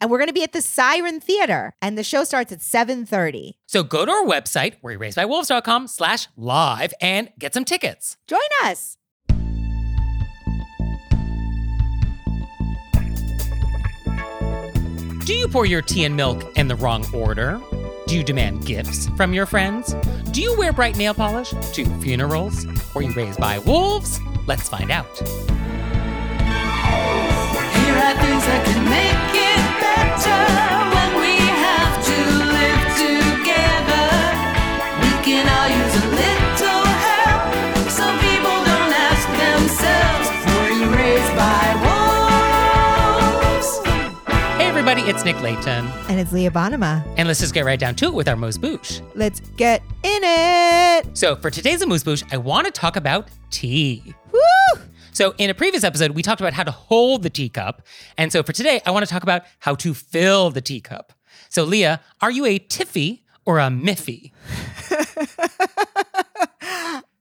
And we're going to be at the Siren Theater, and the show starts at 7:30. So go to our website, wereraisedbywolves.com slash live and get some tickets. Join us. Do you pour your tea and milk in the wrong order? Do you demand gifts from your friends? Do you wear bright nail polish to funerals? Were you raised by wolves? Let's find out. It's Nick Leighton. And it's Leah Bonnema. And let's just get right down to it with our Amuse-Bouche. Let's get in it. So for today's Amuse-Bouche, I want to talk about tea. Woo! So in a previous episode, we talked about how to hold the teacup. And so for today, I want to talk about how to fill the teacup. So Leah, are you a Tiffy or a Miffy?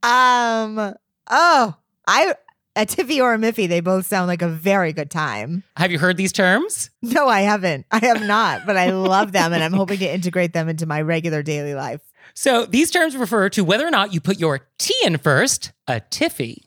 Um. Oh, I a Tiffy or a Miffy. They both sound like a very good time. Have you heard these terms? No, I haven't. I have not, but I love them, and I'm hoping to integrate them into my regular daily life. So these terms refer to whether or not you put your tea in first, a Tiffy,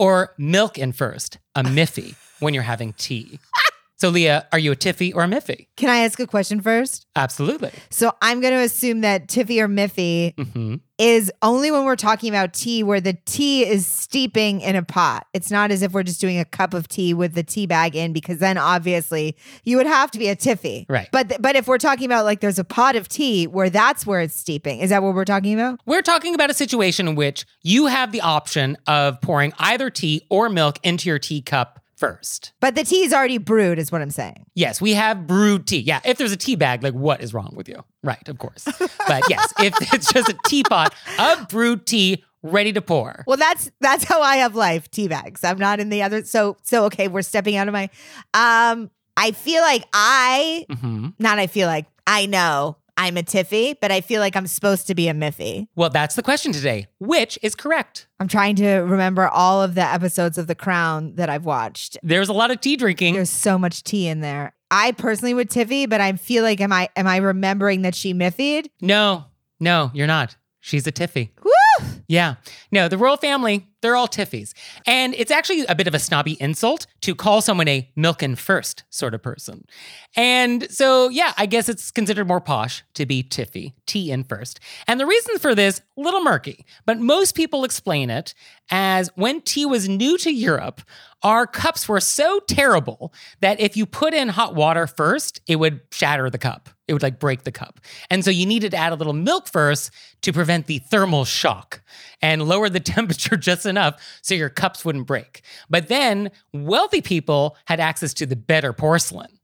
or milk in first, a Miffy, when you're having tea. So Leah, are you a Tiffy or a Miffy? Can I ask a question first? Absolutely. So I'm going to assume that Tiffy or Miffy hmm is only when we're talking about tea where the tea is steeping in a pot. It's not as if we're just doing a cup of tea with the tea bag in because then obviously you would have to be a tiffy. Right. But th- but if we're talking about like there's a pot of tea where that's where it's steeping. Is that what we're talking about? We're talking about a situation in which you have the option of pouring either tea or milk into your teacup first. But the tea is already brewed is what I'm saying. Yes, we have brewed tea. Yeah, if there's a tea bag, like what is wrong with you? Right, of course. But yes, if it's just a teapot of brewed tea ready to pour. Well, that's that's how I have life, tea bags. I'm not in the other so so okay, we're stepping out of my um I feel like I hmm not I feel like I know I'm a tiffy, but I feel like I'm supposed to be a miffy. Well, that's the question today. Which is correct? I'm trying to remember all of the episodes of The Crown that I've watched. There's a lot of tea drinking. There's so much tea in there. I personally would Tiffy, but I feel like am I am I remembering that she miffied? No, no, you're not. She's a Tiffy. Woo! Yeah. No, the royal family, they're all Tiffys. And it's actually a bit of a snobby insult to call someone a milkin' first sort of person. And so, yeah, I guess it's considered more posh to be Tiffy, tea in first. And the reason for this, a little murky, but most people explain it as when tea was new to Europe, our cups were so terrible that if you put in hot water first, it would shatter the cup. It would like break the cup. And so you needed to add a little milk first to prevent the thermal shock and lower the temperature just enough so your cups wouldn't break. But then wealthy people had access to the better porcelain.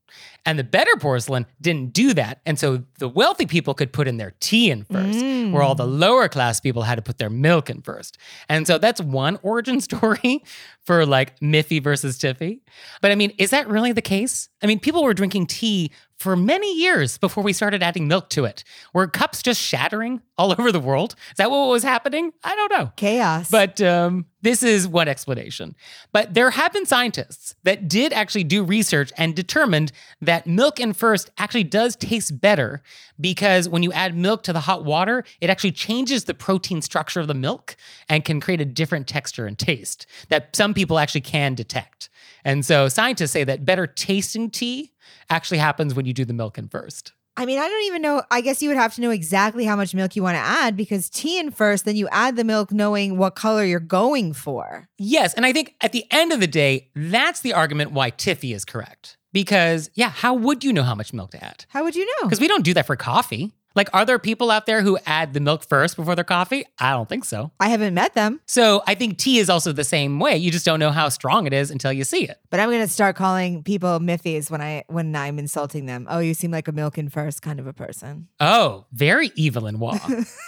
And the better porcelain didn't do that. And so the wealthy people could put in their tea in first, where all the lower class people had to put their milk in first. And so that's one origin story for like Miffy versus Tiffy. But I mean, is that really the case? I mean, people were drinking tea for many years before we started adding milk to it. Were cups just shattering all over the world? Is that what was happening? I don't know. Chaos. But um, this is one explanation. But there have been scientists that did actually do research and determined that that milk in first actually does taste better because when you add milk to the hot water, it actually changes the protein structure of the milk and can create a different texture and taste that some people actually can detect. And so scientists say that better tasting tea actually happens when you do the milk in first. I mean, I don't even know. I guess you would have to know exactly how much milk you want to add because tea in first, then you add the milk knowing what color you're going for. Yes, and I think at the end of the day, that's the argument why Tiffy is correct. Because, yeah, how would you know how much milk to add? How would you know? Because we don't do that for coffee. Like, are there people out there who add the milk first before their coffee? I don't think so. I haven't met them, So I think tea is also the same way. You just don't know how strong it is until you see it. but I'm gonna start calling people Miffies when I when I'm insulting them. Oh, you seem like a milk in first kind of a person. Oh, very evil and Wa.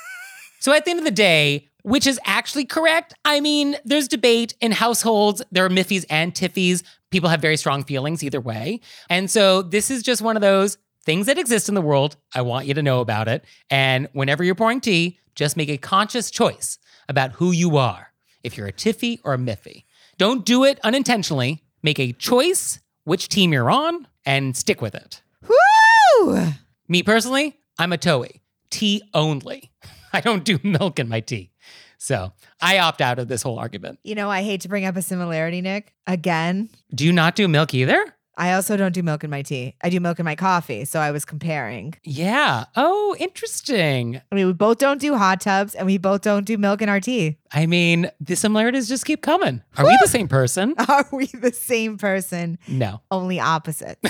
so at the end of the day, which is actually correct? I mean, there's debate in households. There are Miffies and Tiffies. People have very strong feelings either way. And so this is just one of those things that exist in the world. I want you to know about it. And whenever you're pouring tea, just make a conscious choice about who you are. If you're a Tiffy or a Miffy, don't do it unintentionally. Make a choice which team you're on and stick with it. Woo! Me personally, I'm a Toei. Tea only. I don't do milk in my tea. So I opt out of this whole argument. You know, I hate to bring up a similarity, Nick. Again, Do you not do milk either? I also don't do milk in my tea. I do milk in my coffee. So I was comparing. Yeah. Oh, interesting. I mean, we both don't do hot tubs and we both don't do milk in our tea. I mean, the similarities just keep coming. Are we the same person? Are we the same person? No. Only opposite.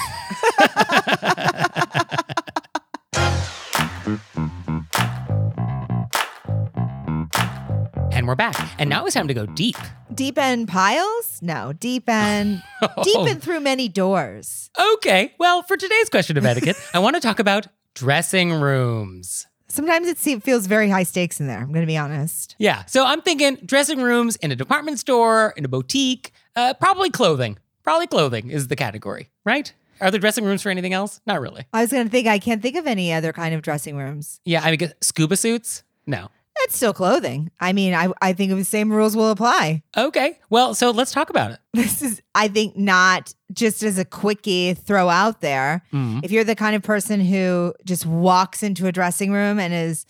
we're back. And now it's time to go deep. deep end piles? No, deep end, deep end through many doors. Okay. Well, for today's question of etiquette, I want to talk about dressing rooms. Sometimes it feels very high stakes in there. I'm going to be honest. Yeah. So I'm thinking dressing rooms in a department store, in a boutique, uh, probably clothing. Probably clothing is the category, right? Are there dressing rooms for anything else? Not really. I was going to think I can't think of any other kind of dressing rooms. Yeah, I mean, scuba suits? No. That's still clothing. I mean, I, I think the same rules will apply. Okay. Well, so let's talk about it. This is, I think, not just as a quickie throw out there. Mhm. If you're the kind of person who just walks into a dressing room and is,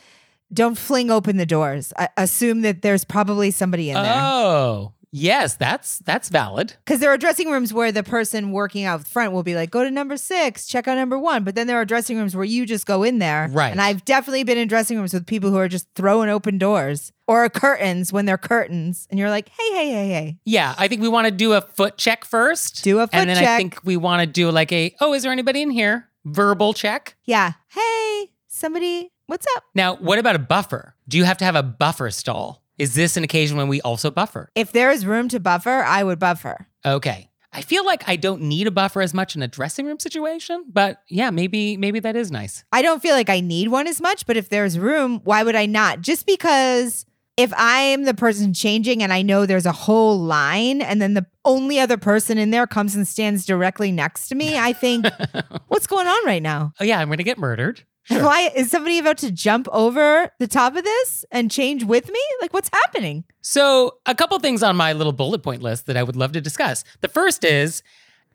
don't fling open the doors. I, assume that there's probably somebody in there. Oh, yes, that's that's valid. Because there are dressing rooms where the person working out front will be like, go to number six, check out number one. But then there are dressing rooms where you just go in there. Right. And I've definitely been in dressing rooms with people who are just throwing open doors or curtains when they're curtains. And you're like, hey, hey, hey, hey. Yeah, I think we want to do a foot check first. Do a foot check. and then I think we want to do like a, oh, is there anybody in here? Verbal check. Yeah. Hey, somebody, what's up? Now, what about a buffer? Do you have to have a buffer stall? Is this an occasion when we also buffer? If there is room to buffer, I would buffer. Okay. I feel like I don't need a buffer as much in a dressing room situation, but yeah, maybe maybe that is nice. I don't feel like I need one as much, but if there's room, why would I not? Just because if I am the person changing and I know there's a whole line and then the only other person in there comes and stands directly next to me, I think, what's going on right now? Oh yeah, I'm gonna get murdered. Sure. Why is somebody about to jump over the top of this and change with me? Like, what's happening? So, a couple things on my little bullet point list that I would love to discuss. The first is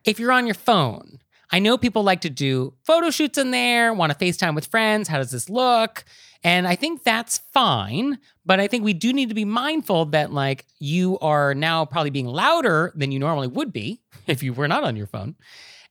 if you're on your phone, I know people like to do photo shoots in there, want to FaceTime with friends. How does this look? And I think that's fine, but I think we do need to be mindful that, like, you are now probably being louder than you normally would be if you were not on your phone.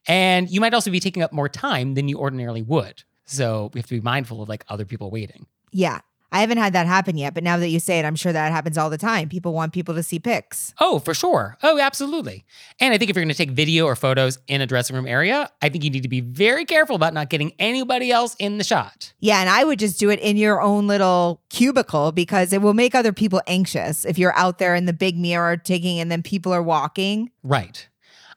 And you might also be taking up more time than you ordinarily would. So, we have to be mindful of like other people waiting. Yeah. I haven't had that happen yet, but now that you say it, I'm sure that happens all the time. People want people to see pics. Oh, for sure. Oh, absolutely. And I think if you're going to take video or photos in a dressing room area, I think you need to be very careful about not getting anybody else in the shot. Yeah, and I would just do it in your own little cubicle because it will make other people anxious if you're out there in the big mirror taking and then people are walking. Right.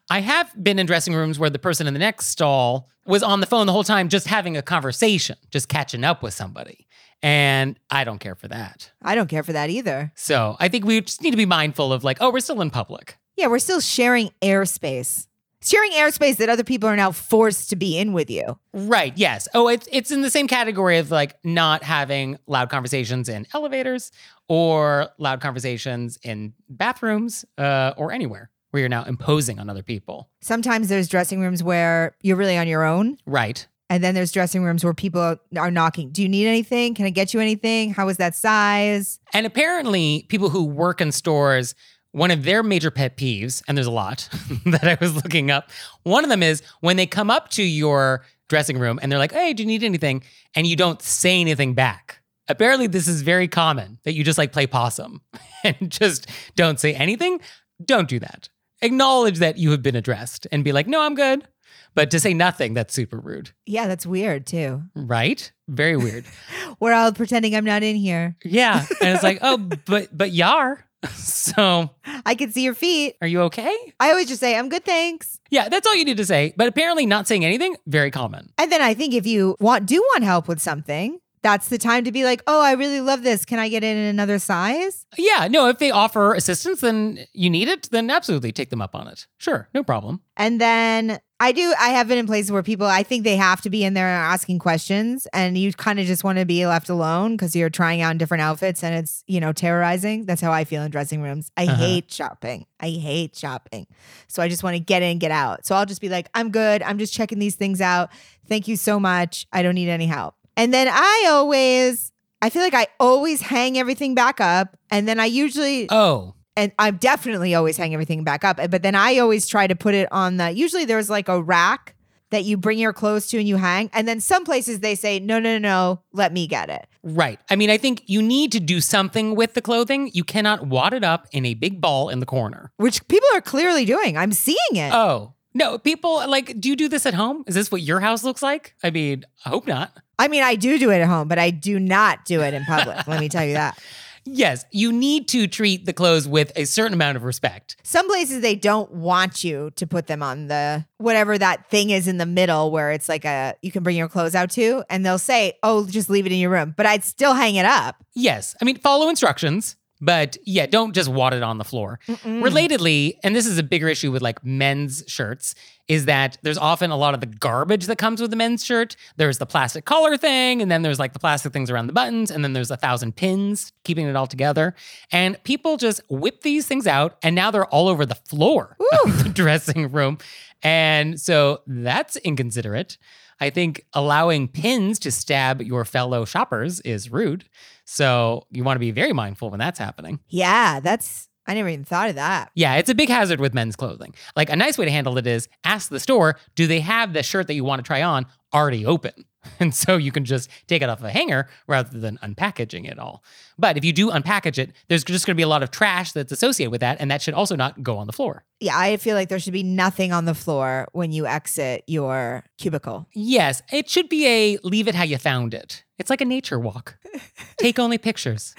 I have been in dressing rooms where the person in the next stall was on the phone the whole time, just having a conversation, just catching up with somebody. And I don't care for that. I don't care for that either. So I think we just need to be mindful of like, oh, we're still in public. Yeah, we're still sharing airspace. Sharing airspace that other people are now forced to be in with you. Right. Yes. Oh, it's it's in the same category of like not having loud conversations in elevators or loud conversations in bathrooms uh, or anywhere. Where you're now imposing on other people. Sometimes there's dressing rooms where you're really on your own. Right. And then there's dressing rooms where people are knocking. Do you need anything? Can I get you anything? How is that size? And apparently, people who work in stores, one of their major pet peeves, and there's a lot that I was looking up, one of them is when they come up to your dressing room and they're like, hey, do you need anything? And you don't say anything back. Apparently, this is very common that you just like play possum and just don't say anything. Don't do that. Acknowledge that you have been addressed and be like, no, I'm good. But to say nothing, that's super rude, Yeah, that's weird too. right? Very weird. We're all pretending I'm not in here. yeah. And it's like, oh, but, but yar. So I can see your feet. are you okay? I always just say, I'm good, thanks. Yeah, that's all you need to say. But apparently, not saying anything, very common. And then I think if you want do want help with something, that's the time to be like, oh, I really love this. Can I get it in another size? Yeah, no, if they offer assistance, then you need it, then absolutely take them up on it. Sure, no problem. And then I do, I have been in places where people, I think they have to be in there asking questions and you kind of just want to be left alone because you're trying out different outfits and it's, you know, terrorizing. That's how I feel in dressing rooms. I Uh-huh. hate shopping. I hate shopping. So I just want to get in, get out. So I'll just be like, I'm good. I'm just checking these things out. Thank you so much. I don't need any help. And then I always, I feel like I always hang everything back up. And then I usually, Oh, and I'm definitely always hang everything back up. But then I always try to put it on the. Usually there's like a rack that you bring your clothes to and you hang. And then some places they say, no, no, no, no, let me get it. right. I mean, I think you need to do something with the clothing. You cannot wad it up in a big ball in the corner. Which people are clearly doing. I'm seeing it. Oh, no, people like, do you do this at home? Is this what your house looks like? I mean, I hope not. I mean, I do do it at home, but I do not do it in public. let me tell you that. Yes, you need to treat the clothes with a certain amount of respect. Some places they don't want you to put them on the whatever that thing is in the middle where it's like a you can bring your clothes out to, and they'll say, "Oh, just leave it in your room," but I'd still hang it up. Yes. I mean, follow instructions, but yeah, don't just wad it on the floor. Relatedly, and this is a bigger issue with like men's shirts, is that there's often a lot of the garbage that comes with the men's shirt. There's the plastic collar thing, and then there's like the plastic things around the buttons, and then there's a thousand pins keeping it all together. And people just whip these things out, and now they're all over the floor of the dressing room. And so that's inconsiderate. I think allowing pins to stab your fellow shoppers is rude. So you want to be very mindful when that's happening. Yeah, that's I never even thought of that. Yeah, it's a big hazard with men's clothing. Like a nice way to handle it is ask the store, do they have the shirt that you want to try on already open? And so you can just take it off a hanger rather than unpackaging it all. But if you do unpackage it, there's just going to be a lot of trash that's associated with that, and that should also not go on the floor. Yeah, I feel like there should be nothing on the floor when you exit your cubicle. Yes, it should be a leave it how you found it. It's like a nature walk. Take only pictures.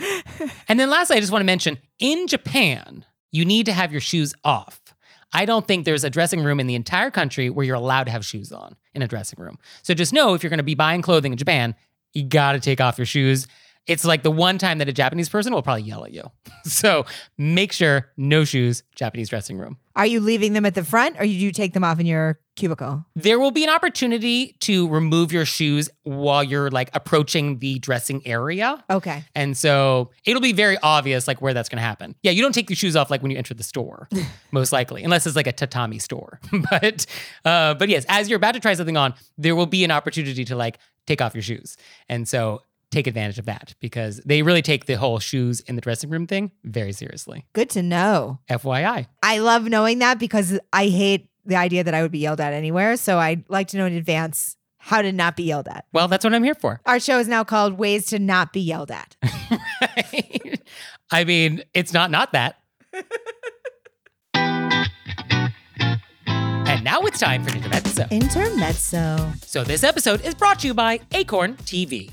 And then lastly, I just want to mention in Japan, you need to have your shoes off. I don't think there's a dressing room in the entire country where you're allowed to have shoes on in a dressing room. So just know if you're going to be buying clothing in Japan, you got to take off your shoes. It's like the one time that a Japanese person will probably yell at you. So make sure no shoes, Japanese dressing room. Are you leaving them at the front or do you take them off in your cubicle? There will be an opportunity to remove your shoes while you're like approaching the dressing area. Okay. And so it'll be very obvious like where that's going to happen. Yeah, you don't take your shoes off like when you enter the store, most likely, unless it's like a tatami store. but uh but yes, as you're about to try something on, there will be an opportunity to like take off your shoes. And so take advantage of that because they really take the whole shoes in the dressing room thing very seriously. Good to know. FYI. I love knowing that because I hate the idea that I would be yelled at anywhere. So I'd like to know in advance how to not be yelled at. Well, that's what I'm here for. Our show is now called Ways to Not Be Yelled At. I mean, it's not not that. and now it's time for Intermezzo. Intermezzo. So this episode is brought to you by Acorn TV.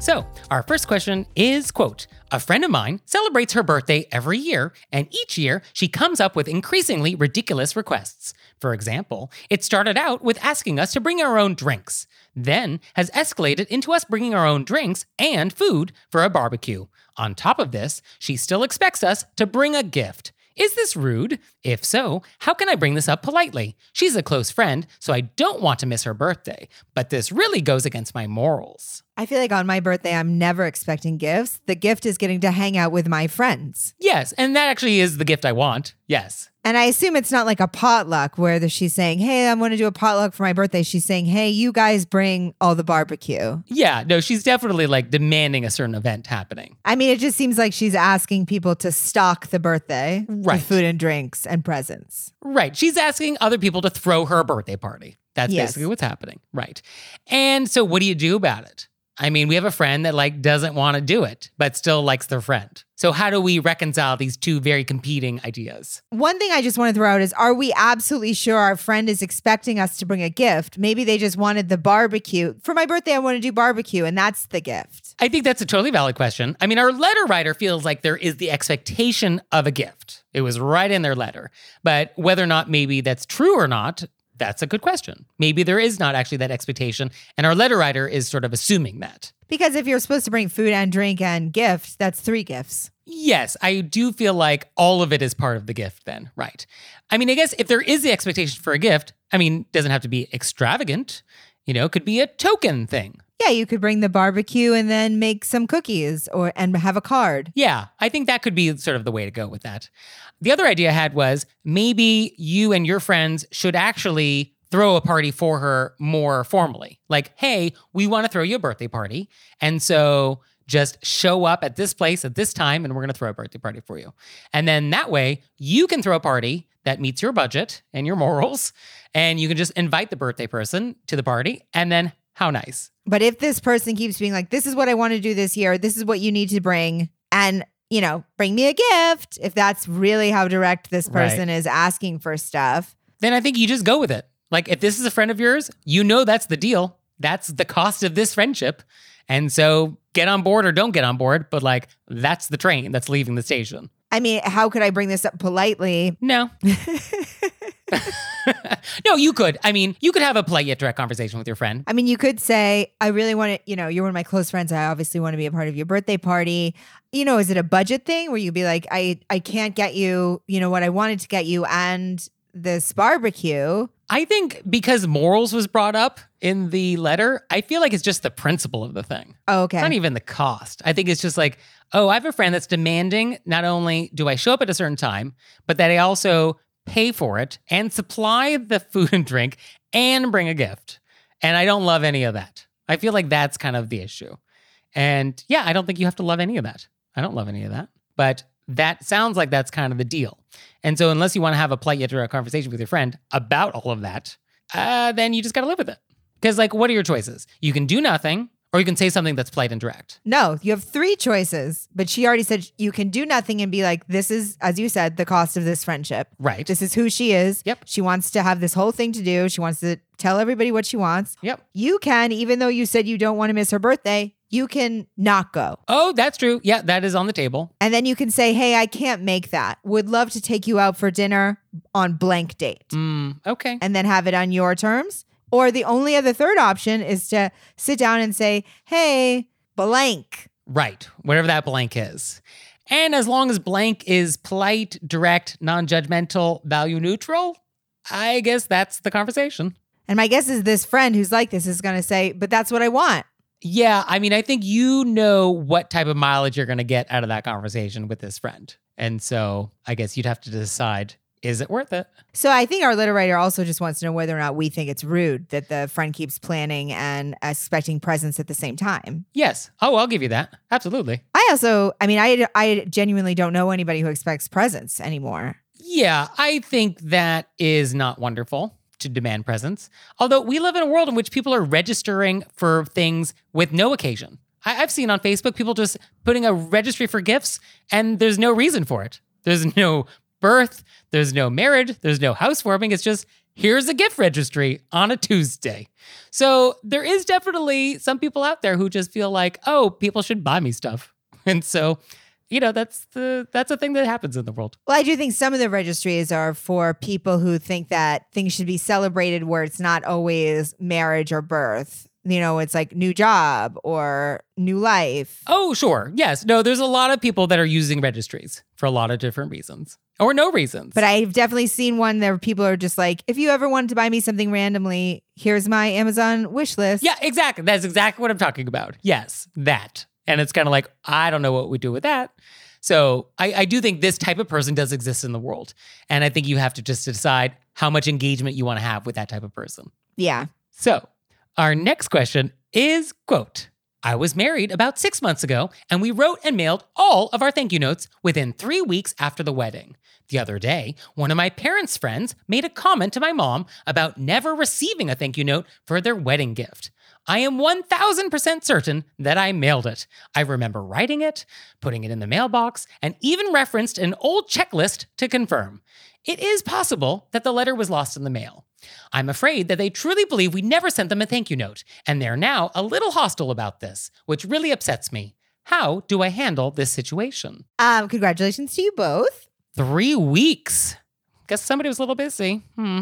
So, our first question is quote, a friend of mine celebrates her birthday every year, and each year she comes up with increasingly ridiculous requests. For example, it started out with asking us to bring our own drinks, then has escalated into us bringing our own drinks and food for a barbecue. On top of this, she still expects us to bring a gift. Is this rude? If so, how can I bring this up politely? She's a close friend, so I don't want to miss her birthday, but this really goes against my morals. I feel like on my birthday, I'm never expecting gifts. The gift is getting to hang out with my friends. Yes, and that actually is the gift I want. Yes. And I assume it's not like a potluck where the, she's saying, Hey, I'm going to do a potluck for my birthday. She's saying, Hey, you guys bring all the barbecue. Yeah, no, she's definitely like demanding a certain event happening. I mean, it just seems like she's asking people to stock the birthday Right. with food and drinks and presents. Right. She's asking other people to throw her a birthday party. That's Yes. basically what's happening. Right. And so what do you do about it? I mean, we have a friend that like doesn't want to do it, but still likes their friend. So how do we reconcile these two very competing ideas? One thing I just want to throw out is Are we absolutely sure our friend is expecting us to bring a gift? Maybe they just wanted the barbecue. For my birthday, I want to do barbecue, and that's the gift. I think that's a totally valid question. I mean, our letter writer feels like there is the expectation of a gift. It was right in their letter. But whether or not maybe that's true or not, that's a good question. Maybe there is not actually that expectation, and our letter writer is sort of assuming that. Because if you're supposed to bring food and drink and gift, that's three gifts. Yes, I do feel like all of it is part of the gift then, right? I mean, I guess if there is the expectation for a gift, I mean, doesn't have to be extravagant. You know, it could be a token thing. Yeah, you could bring the barbecue and then make some cookies or and have a card. Yeah, I think that could be sort of the way to go with that. The other idea I had was maybe you and your friends should actually throw a party for her more formally. Like, hey, we want to throw you a birthday party. And so just show up at this place at this time and we're going to throw a birthday party for you. And then that way you can throw a party that meets your budget and your morals. And you can just invite the birthday person to the party. And then how nice. But if this person keeps being like, this is what I want to do this year, this is what you need to bring, and, you know, bring me a gift, if that's really how direct this Right. person is asking for stuff, then I think you just go with it. Like, if this is a friend of yours, you know that's the deal. That's the cost of this friendship. And so get on board or don't get on board, but like, that's the train that's leaving the station. I mean, how could I bring this up politely? No. no, you could. I mean, you could have a polite yet direct conversation with your friend. I mean, you could say, I really want to, you know, you're one of my close friends. I obviously want to be a part of your birthday party. You know, is it a budget thing where you'd be like, I, I can't get you, you know, what I wanted to get you and this barbecue? I think because morals was brought up in the letter, I feel like it's just the principle of the thing. Oh, It's not even the cost. I think it's just like, oh, I have a friend that's demanding not only do I show up at a certain time, but that I also pay for it and supply the food and drink and bring a gift. And I don't love any of that. I feel like that's kind of the issue. And yeah, I don't think you have to love any of that. I don't love any of that. But that sounds like that's kind of the deal. And so, unless you want to have a polite yet direct conversation with your friend about all of that, uh, then you just got to live with it. Because, like, what are your choices? You can do nothing, or you can say something that's polite and direct. No, you have three choices, but she already said you can do nothing and be like, this is, as you said, the cost of this friendship. Right. This is who she is. Yep. She wants to have this whole thing to do. She wants to tell everybody what she wants. Yep. You can, even though you said you don't want to miss her birthday, you can not go. Oh, that's true. Yeah, that is on the table. And then you can say, hey, I can't make that. Would love to take you out for dinner on blank date. Mm, okay. and then have it on your terms. Or the only other third option is to sit down and say, hey, blank. Right. Whatever that blank is. And as long as blank is polite, direct, non judgmental, value neutral, I guess that's the conversation. And my guess is this friend who's like this is going to say, but that's what I want. Yeah, I mean, I think you know what type of mileage you're going to get out of that conversation with this friend. And so I guess you'd have to decide is it worth it? So I think our letter writer also just wants to know whether or not we think it's rude that the friend keeps planning and expecting presents at the same time. Yes. Oh, I'll give you that. Absolutely. I also, I mean, I, I genuinely don't know anybody who expects presents anymore. Yeah, I think that is not wonderful to demand presents. Although we live in a world in which people are registering for things with no occasion. I- I've seen on Facebook people just putting a registry for gifts and there's no reason for it. There's no birth, there's no marriage, there's no housewarming. It's just here's a gift registry on a Tuesday. So there is definitely some people out there who just feel like, oh, people should buy me stuff. And so, you know, that's the that's a thing that happens in the world. Well, I do think some of the registries are for people who think that things should be celebrated where it's not always marriage or birth. You know, it's like new job or new life. Oh, sure. Yes. No, there's a lot of people that are using registries for a lot of different reasons or no reasons. But I've definitely seen one where people are just like, if you ever wanted to buy me something randomly, here's my Amazon wish list. yeah, exactly. That's exactly what I'm talking about. Yes, that. And it's kind of like, I don't know what we do with that. So I, I do think this type of person does exist in the world. And I think you have to just decide how much engagement you want to have with that type of person. Yeah. So, our next question is quote, I was married about six months ago, and we wrote and mailed all of our thank you notes within three weeks after the wedding. The other day, one of my parents' friends made a comment to my mom about never receiving a thank you note for their wedding gift. I am 1000% certain that I mailed it. I remember writing it, putting it in the mailbox, and even referenced an old checklist to confirm. It is possible that the letter was lost in the mail. I'm afraid that they truly believe we never sent them a thank you note, and they're now a little hostile about this, which really upsets me. How do I handle this situation? Um, congratulations to you both. Three weeks. Guess somebody was a little busy. Hmm.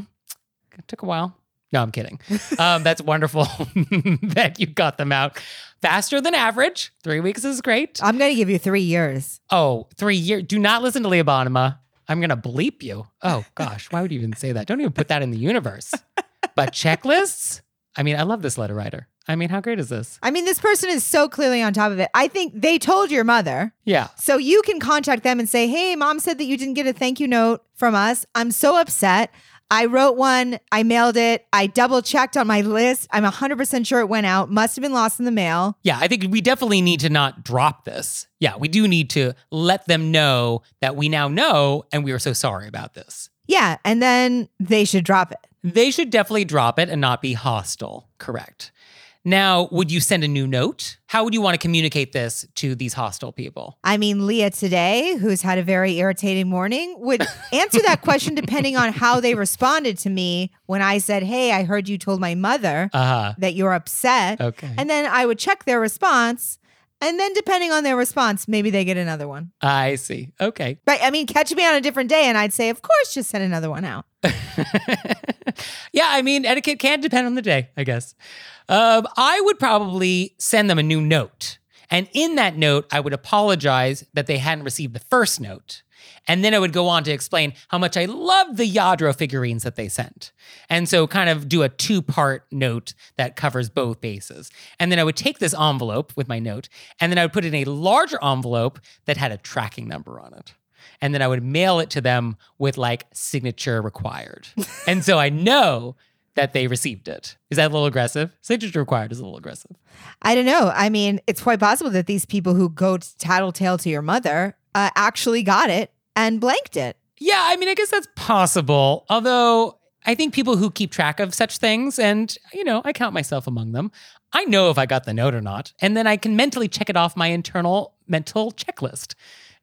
It took a while. No, I'm kidding. Um, that's wonderful that you got them out faster than average. Three weeks is great. I'm going to give you three years. Oh, three years. Do not listen to Leah Bonnema. I'm going to bleep you. Oh, gosh. Why would you even say that? Don't even put that in the universe. But checklists? I mean, I love this letter writer. I mean, how great is this? I mean, this person is so clearly on top of it. I think they told your mother. Yeah. So you can contact them and say, hey, mom said that you didn't get a thank you note from us. I'm so upset. I wrote one, I mailed it, I double checked on my list. I'm 100% sure it went out, must have been lost in the mail. Yeah, I think we definitely need to not drop this. Yeah, we do need to let them know that we now know and we are so sorry about this. Yeah. And then they should drop it. They should definitely drop it and not be hostile. Correct. Now, would you send a new note? How would you want to communicate this to these hostile people? I mean, Leah today, who's had a very irritating morning, would answer that question depending on how they responded to me when I said, Hey, I heard you told my mother Uh huh. that you're upset. Okay. And then I would check their response. And then depending on their response, maybe they get another one. I see. Okay. Right. I mean, catch me on a different day and I'd say, Of course, just send another one out. yeah, I mean, etiquette can depend on the day, I guess. Um, I would probably send them a new note. And in that note, I would apologize that they hadn't received the first note. And then I would go on to explain how much I love the Lladró figurines that they sent. And so, kind of do a two part note that covers both bases. And then I would take this envelope with my note, and then I would put it in a larger envelope that had a tracking number on it. And then I would mail it to them with like signature required. and so I know that they received it. Is that a little aggressive? Signature required is a little aggressive. I don't know. I mean, it's quite possible that these people who go to tattletale to your mother uh, actually got it and blanked it. Yeah, I mean, I guess that's possible. Although I think people who keep track of such things, and, you know, I count myself among them, I know if I got the note or not. And then I can mentally check it off my internal mental checklist.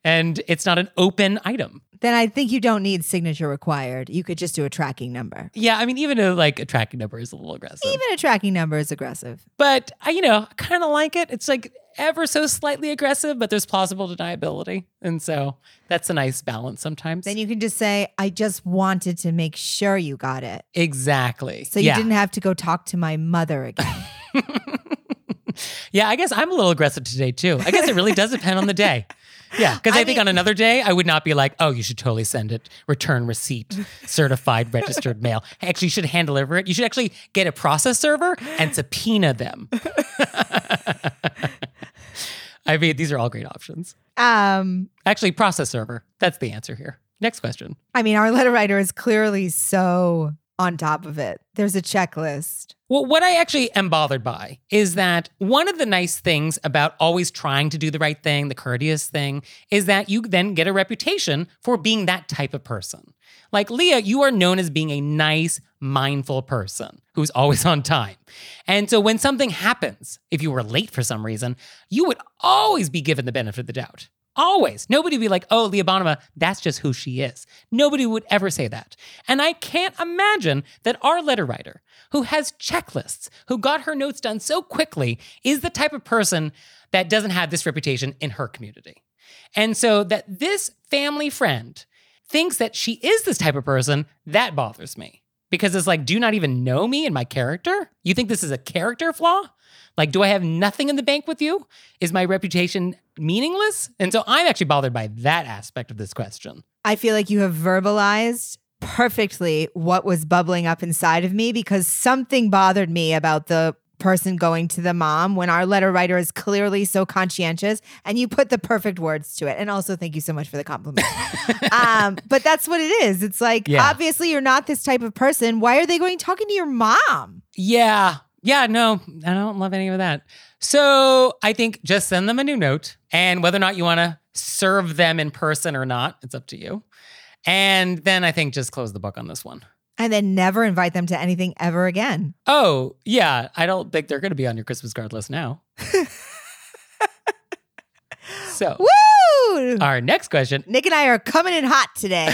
And it's not an open item. Then I think you don't need signature required. You could just do a tracking number. Yeah, I mean, even a, like a tracking number is a little aggressive. Even a tracking number is aggressive. but I, you know, I kind of like it. It's like ever so slightly aggressive, but there's plausible deniability. And so that's a nice balance sometimes. Then you can just say, I just wanted to make sure you got it. exactly. So you yeah. didn't have to go talk to my mother again. Yeah, I guess I'm a little aggressive today too. I guess it really does depend on the day. Yeah, because I, I think mean- on another day I would not be like, oh, you should totally send it, return receipt, certified, registered mail. Actually, you should hand deliver it. You should actually get a process server and subpoena them. I mean, these are all great options. um, Actually, process server. That's the answer here. Next question. I mean, our letter writer is clearly so on top of it. There's a checklist. Well, what I actually am bothered by is that one of the nice things about always trying to do the right thing, the courteous thing, is that you then get a reputation for being that type of person. Like Leah, you are known as being a nice, mindful person who's always on time. And so when something happens, if you were late for some reason, you would always be given the benefit of the doubt. Always. Nobody would be like, oh, Leah Bonnema, that's just who she is. Nobody would ever say that. And I can't imagine that our letter writer, who has checklists, who got her notes done so quickly, is the type of person that doesn't have this reputation in her community. And so that this family friend thinks that she is this type of person, that bothers me. Because it's like, do you not even know me and my character? You think this is a character flaw? Like, do I have nothing in the bank with you? Is my reputation meaningless? And so I'm actually bothered by that aspect of this question. I feel like you have verbalized perfectly what was bubbling up inside of me because something bothered me about the person going to the mom when our letter writer is clearly so conscientious and you put the perfect words to it and also thank you so much for the compliment um, but that's what it is it's like Yeah. obviously you're not this type of person why are they going talking to your mom Yeah. Yeah, no, I don't love any of that. So I think just send them a new note. And whether or not you want to serve them in person or not, it's up to you. And then I think just close the book on this one. and then never invite them to anything ever again Oh, yeah. I don't think they're going to be on your Christmas card list now. so, woo our next question nick and i are coming in hot today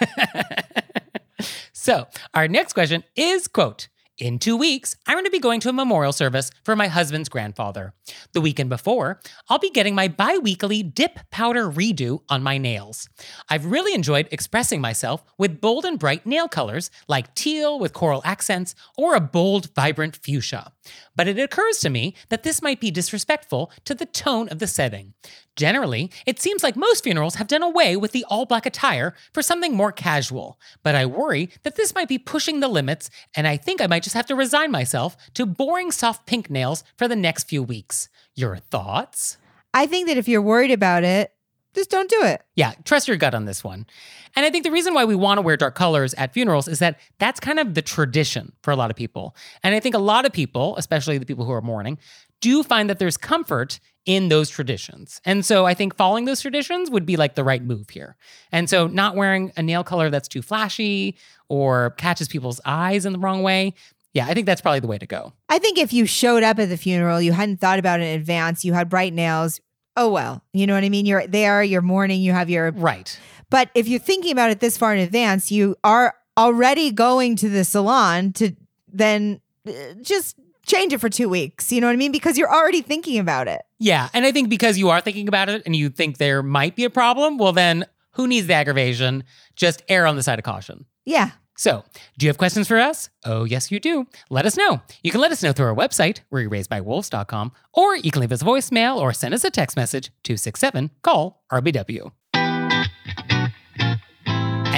so, our next question is quote, in two weeks, I'm going to be going to a memorial service for my husband's grandfather. The weekend before, I'll be getting my bi weekly dip powder redo on my nails. I've really enjoyed expressing myself with bold and bright nail colors like teal with coral accents or a bold, vibrant fuchsia. But it occurs to me that this might be disrespectful to the tone of the setting. Generally, it seems like most funerals have done away with the all black attire for something more casual, but I worry that this might be pushing the limits, and I think I might just have to resign myself to boring soft pink nails for the next few weeks. Your thoughts? i think that if you're worried about it just don't do it Yeah, trust your gut on this one. And I think the reason why we want to wear dark colors at funerals is that that's kind of the tradition for a lot of people. And I think a lot of people, especially the people who are mourning, do find that there's comfort in those traditions. And so I think following those traditions would be like the right move here. And so not wearing a nail color that's too flashy or catches people's eyes in the wrong way. Yeah, I think that's probably the way to go. I think if you showed up at the funeral, you hadn't thought about it in advance, you had bright nails. Oh well, you know what I mean. You're there, you're mourning, you have your. Right. But if you're thinking about it this far in advance, you are already going to the salon to then uh, just change it for two weeks. You know what I mean? Because you're already thinking about it. Yeah. And I think because you are thinking about it and you think there might be a problem, well, then who needs the aggravation? Just err on the side of caution. Yeah. So, do you have questions for us? Oh, yes, you do. Let us know. You can let us know through our website, wereraisedbywolves.com, or you can leave us a voicemail or send us a text message 267 call RBW.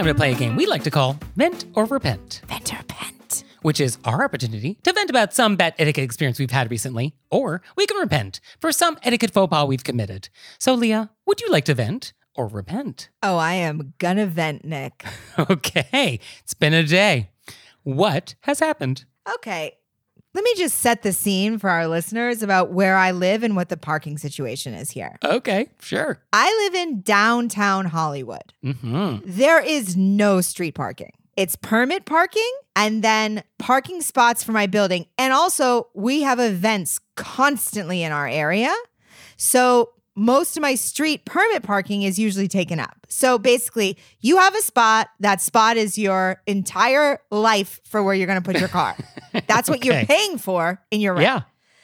Time to play a game we like to call Vent or Repent, Vent or Repent. which is our opportunity to vent about some bad etiquette experience we've had recently, or we can repent for some etiquette faux pas we've committed. So, Leah, would you like to vent or repent? Oh, I am gonna vent, Nick. Okay, it's been a day. What has happened? Okay. Let me just set the scene for our listeners about where I live and what the parking situation is here. Okay, sure. I live in downtown Hollywood. hmm There is no street parking. It's permit parking and then parking spots for my building. And also, we have events constantly in our area. So, most of my street permit parking is usually taken up. So, basically, you have a spot. That spot is your entire life for where you're going to put your car. That's what you're paying for in your rent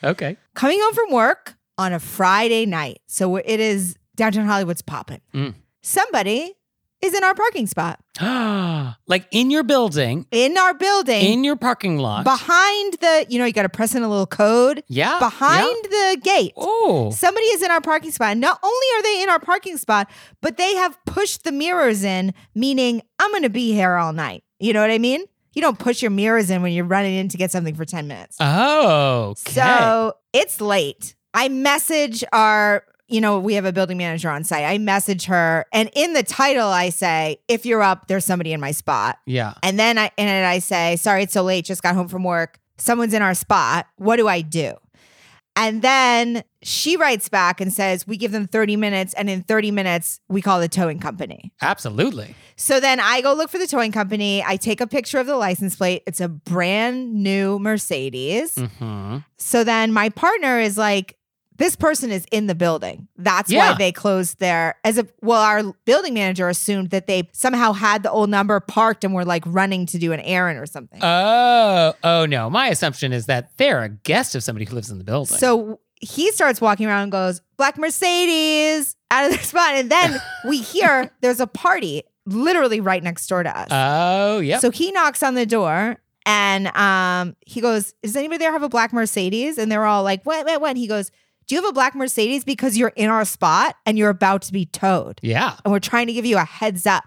Yeah. Okay. coming home from work on a Friday night. So it is downtown Hollywood's popping. Mm. Somebody is in our parking spot like in your building, in our building in your parking lot. behind the, you know, you got to press in a little code yeah. behind the gate. Oh. Somebody is in our parking spot. And Not only are they in our parking spot, but they have pushed the mirrors in, meaning I'm going to be here all night. You know what I mean? You don't push your mirrors in when you're running in to get something for 10 minutes. Oh. Okay. So it's late. I message our, you know, we have a building manager on site. I message her, and in the title, I say, if you're up, there's somebody in my spot. yeah. And then I and I say, sorry, it's so late, just got home from work. Someone's in our spot. What do I do? And then she writes back and says, we give them 30 minutes, and in 30 minutes, we call the towing company. Absolutely. So then I go look for the towing company. I take a picture of the license plate. It's a brand new Mercedes. hmm So then my partner is like, this person is in the building. That's Yeah. why they closed their as a well, our building manager assumed that they somehow had the old number parked and were like running to do an errand or something. Oh, oh no. My assumption is that they're a guest of somebody who lives in the building. so he starts walking around and goes, Black Mercedes out of their spot. And then we hear there's a party literally right next door to us. oh, yeah. So he knocks on the door and um, he goes, Does anybody there have a black Mercedes? And they're all like, What, what, what? And he goes, Do you have a black Mercedes? Because you're in our spot and you're about to be towed. yeah. And we're trying to give you a heads up.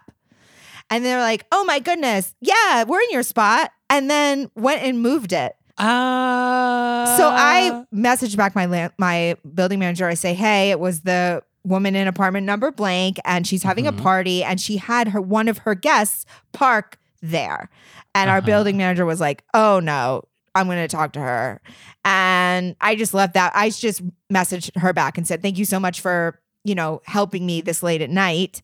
And they're like, Oh my goodness. Yeah, we're in your spot. And then went and moved it. Uh, So I messaged back my land, my building manager. I say, "Hey, it was the woman in apartment number blank, and she's having Mm-hmm. a party, and she had her one of her guests park there." And our Uh-huh. building manager was like, "Oh no." I'm going to talk to her. And I just left that. I just messaged her back and said, Thank you so much for, you know, helping me this late at night.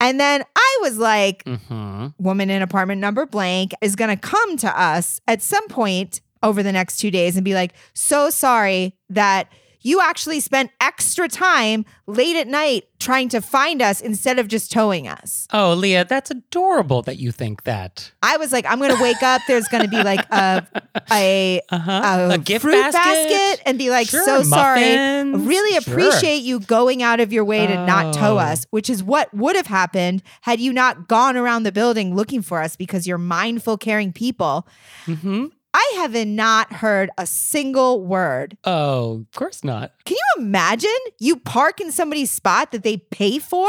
And then I was like, hmm woman in apartment number blank is going to come to us at some point over the next two days and be like, so sorry that you actually spent extra time late at night trying to find us instead of just towing us. Oh, Leah, that's adorable that you think that. I was like, I'm gonna wake up. There's gonna be like a a, Uh-huh. a, A gift fruit basket? and be like, Sure, so sorry. muffins. Really Sure. appreciate you going out of your way to not tow Oh. us, which is what would have happened had you not gone around the building looking for us because you're mindful, caring people. hmm I have not heard a single word. Oh, of course not. Can you imagine you park in somebody's spot that they pay for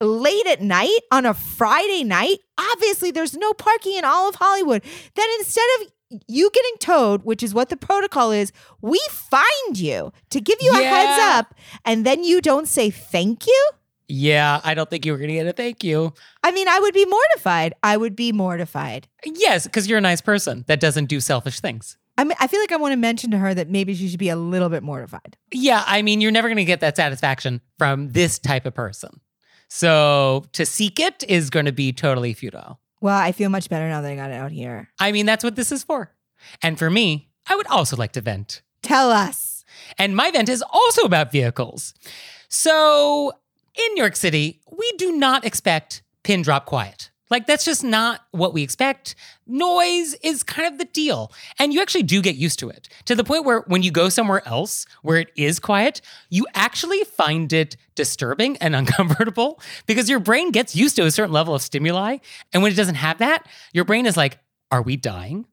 late at night on a Friday night? Obviously, there's no parking in all of Hollywood. Then instead of you getting towed, which is what the protocol is, we find you to give you a heads up, and then you don't say thank you? Yeah, I don't think you were going to get a thank you. I mean, I would be mortified. I would be mortified. Yes, because you're a nice person that doesn't do selfish things. I mean, I feel like I want to mention to her that maybe she should be a little bit mortified. Yeah, I mean, you're never going to get that satisfaction from this type of person. So to seek it is going to be totally futile. Well, I feel much better now that I got it out here. I mean, that's what this is for. And for me, I would also like to vent. Tell us. And my vent is also about vehicles. So in New York City, we do not expect pin drop quiet. Like, that's just not what we expect. Noise is kind of the deal. And you actually do get used to it to the point where when you go somewhere else where it is quiet, you actually find it disturbing and uncomfortable because your brain gets used to a certain level of stimuli. And when it doesn't have that, your brain is like, are we dying?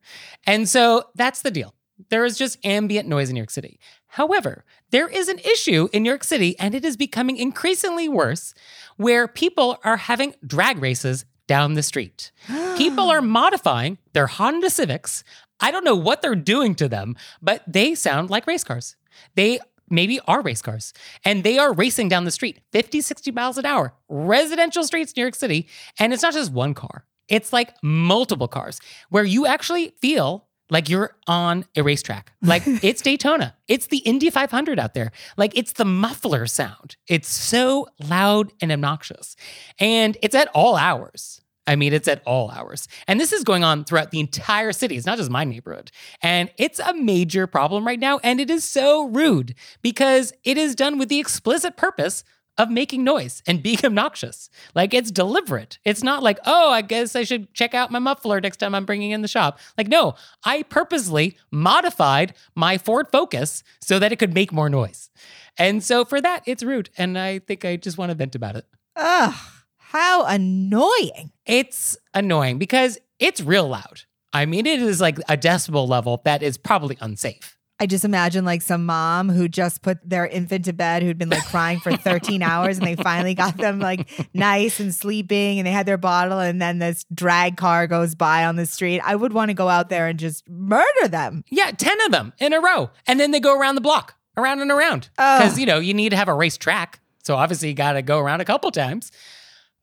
And so that's the deal. There is just ambient noise in New York City. However, there is an issue in New York City, and it is becoming increasingly worse, where people are having drag races down the street. people are modifying their Honda Civics. I don't know what they're doing to them, but they sound like race cars. They maybe are race cars, and they are racing down the street 50, 60 miles an hour, residential streets, in New York City. And it's not just one car, it's like multiple cars where you actually feel like you're on a racetrack. Like it's Daytona. It's the Indy 500 out there. Like it's the muffler sound. It's so loud and obnoxious. And it's at all hours. I mean, it's at all hours. And this is going on throughout the entire city. It's not just my neighborhood. And it's a major problem right now. And it is so rude because it is done with the explicit purpose of making noise and being obnoxious. Like it's deliberate. It's not like, oh, I guess I should check out my muffler next time I'm bringing in the shop. Like, no, I purposely modified my Ford Focus so that it could make more noise. And so for that, it's rude. And I think I just want to vent about it. Ugh, how annoying. It's annoying because it's real loud. I mean, it is like a decibel level that is probably unsafe. I just imagine like some mom who just put their infant to bed who'd been like crying for 13 hours and they finally got them like nice and sleeping and they had their bottle and then this drag car goes by on the street. I would want to go out there and just murder them. Yeah, 10 of them in a row. And then they go around the block, around and around. Because, you know, you need to have a race track. So obviously you got to go around a couple times.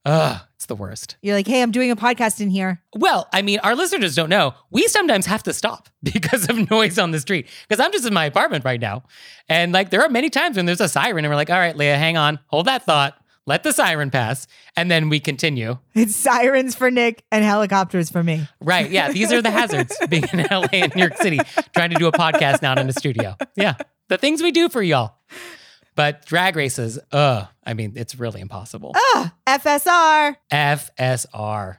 Ugh, it's the worst. You're like, hey, I'm doing a podcast in here. Well, I mean, our listeners don't know. We sometimes have to stop because of noise on the street. Because I'm just in my apartment right now. And like, there are many times when there's a siren and we're like, all right, Leah, hang on, hold that thought, let the siren pass. And then we continue. It's sirens for Nick and helicopters for me. Right. Yeah. These are the hazards being in LA and New York City, trying to do a podcast not in a studio. Yeah. The things we do for y'all. But drag races, uh, I mean, it's really impossible. Ugh, FSR. FSR.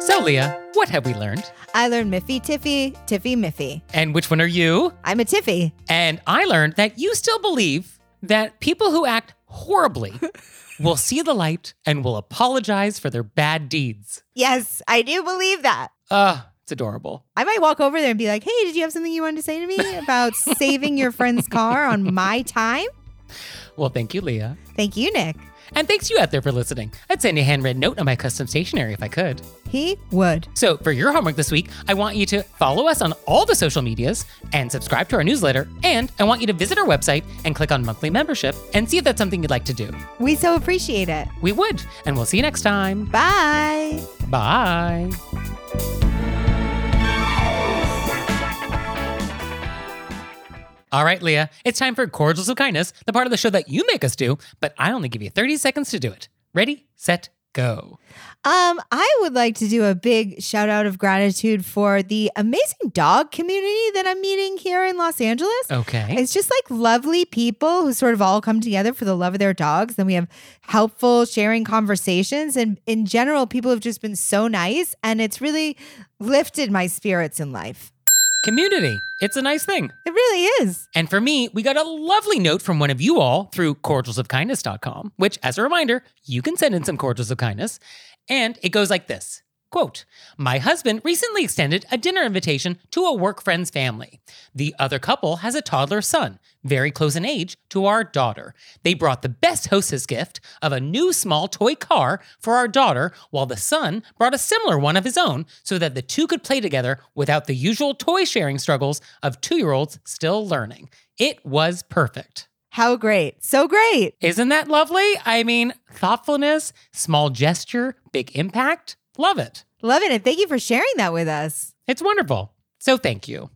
So, Leah, what have we learned? I learned Miffy Tiffy, Tiffy Miffy. And which one are you? I'm a Tiffy. And I learned that you still believe that people who act horribly will see the light and will apologize for their bad deeds. Yes, I do believe that. Uh, it's adorable. I might walk over there and be like, hey, did you have something you wanted to say to me about saving your friend's car on my time? Well, thank you, Leah. Thank you, Nick. And thanks you out there for listening. I'd send a handwritten note on my custom stationery if I could. He would. So, for your homework this week, I want you to follow us on all the social medias and subscribe to our newsletter. And I want you to visit our website and click on monthly membership and see if that's something you'd like to do. We so appreciate it. We would. And we'll see you next time. Bye. Bye. All right, Leah, it's time for Cordials of Kindness, the part of the show that you make us do, but I only give you 30 seconds to do it. Ready, set, Go. Um, I would like to do a big shout out of gratitude for the amazing dog community that I'm meeting here in Los Angeles. Okay. It's just like lovely people who sort of all come together for the love of their dogs. Then we have helpful sharing conversations. And in general, people have just been so nice. And it's really lifted my spirits in life. Community. It's a nice thing. It really is. And for me, we got a lovely note from one of you all through cordialsofkindness.com, which, as a reminder, you can send in some cordials of kindness. And it goes like this Quote, My husband recently extended a dinner invitation to a work friend's family. The other couple has a toddler son, very close in age to our daughter. They brought the best hostess gift of a new small toy car for our daughter, while the son brought a similar one of his own so that the two could play together without the usual toy sharing struggles of two year olds still learning. It was perfect. How great. So great. Isn't that lovely? I mean, thoughtfulness, small gesture, big impact. Love it. Love it. And thank you for sharing that with us. It's wonderful. So thank you.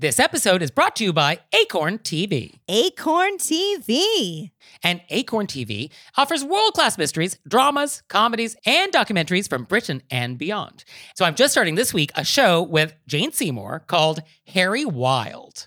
This episode is brought to you by Acorn TV. Acorn TV. And Acorn TV offers world class mysteries, dramas, comedies, and documentaries from Britain and beyond. So I'm just starting this week a show with Jane Seymour called Harry Wild.